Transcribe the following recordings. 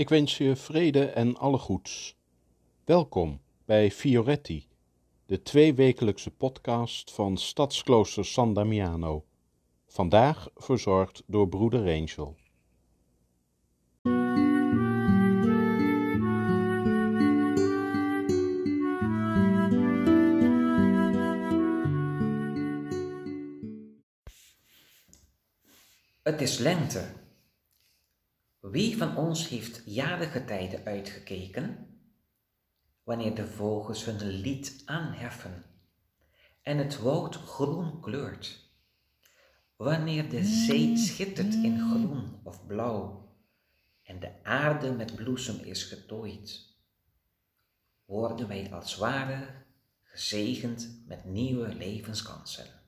Ik wens je vrede en alle goeds. Welkom bij Fioretti, de tweewekelijkse podcast van Stadsklooster San Damiano. Vandaag verzorgd door broeder Angel. Het is lente. Wie van ons heeft jarige tijden uitgekeken? Wanneer de vogels hun lied aanheffen en het woud groen kleurt. Wanneer de zee schittert in groen of blauw en de aarde met bloesem is getooid. Worden wij als ware gezegend met nieuwe levenskansen.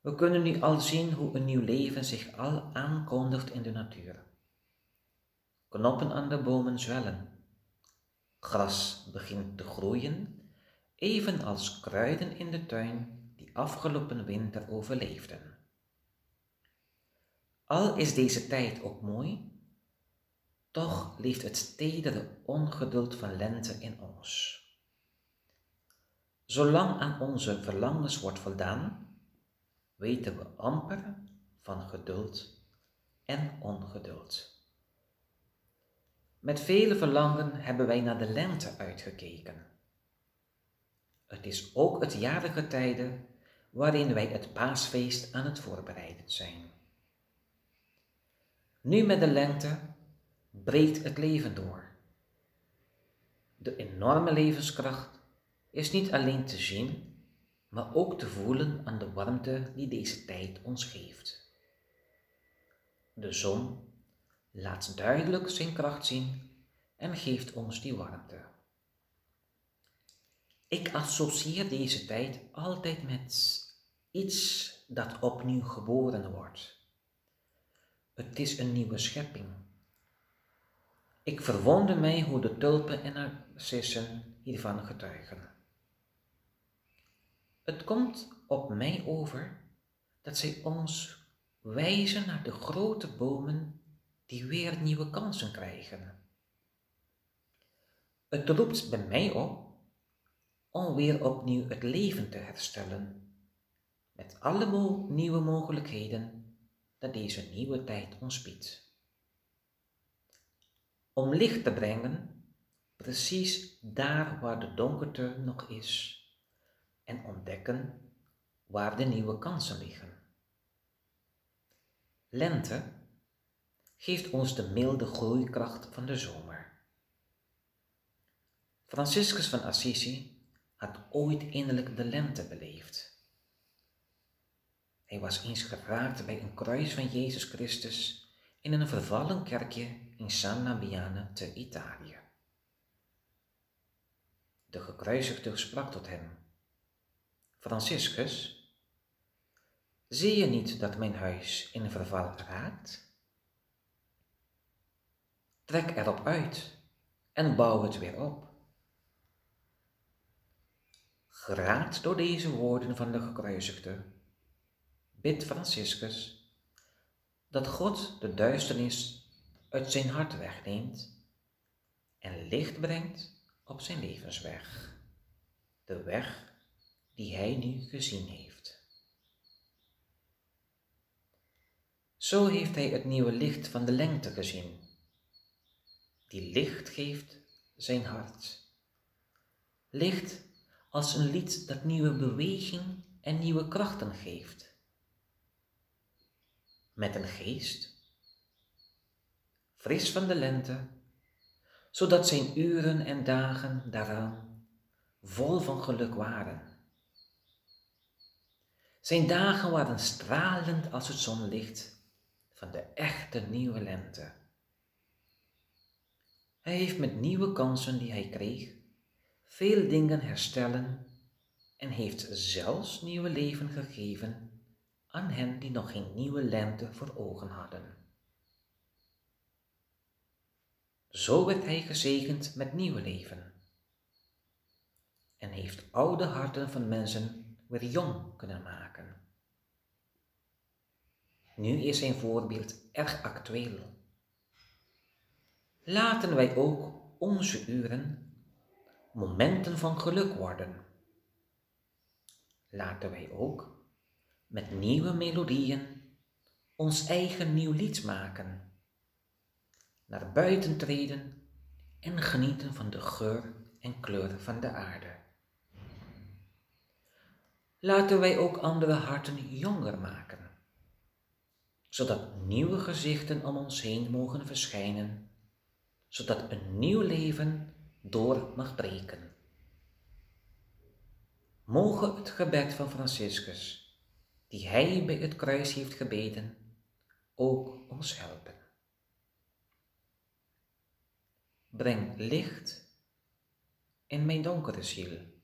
We kunnen nu al zien hoe een nieuw leven zich al aankondigt in de natuur. Knoppen aan de bomen zwellen. Gras begint te groeien, evenals kruiden in de tuin die afgelopen winter overleefden. Al is deze tijd ook mooi, toch leeft het tedere ongeduld van lente in ons. Zolang aan onze verlangens wordt voldaan, weten we amper van geduld en ongeduld. Met vele verlangen hebben wij naar de lente uitgekeken. Het is ook het jarige tijden waarin wij het paasfeest aan het voorbereiden zijn. Nu met de lente breekt het leven door. De enorme levenskracht is niet alleen te zien, maar ook te voelen aan de warmte die deze tijd ons geeft. De zon laat duidelijk zijn kracht zien en geeft ons die warmte. Ik associeer deze tijd altijd met iets dat opnieuw geboren wordt. Het is een nieuwe schepping. Ik verwonder mij hoe de tulpen en narcissen hiervan getuigen. Het komt op mij over dat zij ons wijzen naar de grote bomen die weer nieuwe kansen krijgen. Het roept bij mij op om weer opnieuw het leven te herstellen, met alle nieuwe mogelijkheden dat deze nieuwe tijd ons biedt. Om licht te brengen, precies daar waar de donkerte nog is en ontdekken waar de nieuwe kansen liggen. Lente geeft ons de milde groeikracht van de zomer. Franciscus van Assisi had ooit innerlijk de lente beleefd. Hij was eens geraakt bij een kruis van Jezus Christus in een vervallen kerkje in San Nabiane te Italië. De gekruisigde sprak tot hem Franciscus, zie je niet dat mijn huis in verval raakt? Trek erop uit en bouw het weer op. Geraakt door deze woorden van de gekruisigde, bidt Franciscus dat God de duisternis uit zijn hart wegneemt en licht brengt op zijn levensweg, de weg die hij nu gezien heeft. Zo heeft hij het nieuwe licht van de lengte gezien, die licht geeft zijn hart. Licht als een lied dat nieuwe beweging en nieuwe krachten geeft. Met een geest, fris van de lente, zodat zijn uren en dagen daaraan vol van geluk waren. Zijn dagen waren stralend als het zonlicht van de echte nieuwe lente. Hij heeft met nieuwe kansen die hij kreeg veel dingen herstellen en heeft zelfs nieuwe leven gegeven aan hen die nog geen nieuwe lente voor ogen hadden. Zo werd hij gezegend met nieuwe leven en heeft oude harten van mensen weer jong kunnen maken. Nu is zijn voorbeeld erg actueel. laten wij ook onze uren momenten van geluk worden. Laten wij ook met nieuwe melodieën ons eigen nieuw lied maken, naar buiten treden en genieten van de geur en kleur van de aarde. Laten wij ook andere harten jonger maken, zodat nieuwe gezichten om ons heen mogen verschijnen, zodat een nieuw leven door mag breken. Mogen het gebed van Franciscus, die hij bij het kruis heeft gebeden, ook ons helpen. Breng licht in mijn donkere ziel.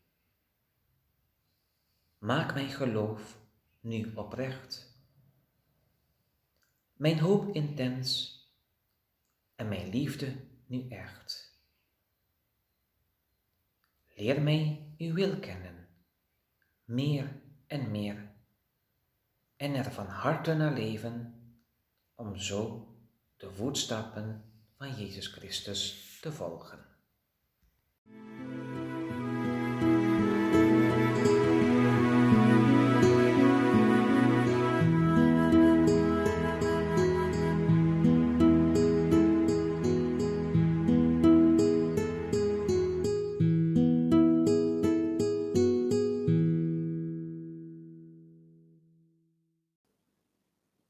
Maak mijn geloof nu oprecht, mijn hoop intens en mijn liefde nu echt. Leer mij uw wil kennen, meer en meer, en er van harte naar leven, om zo de voetstappen van Jezus Christus te volgen.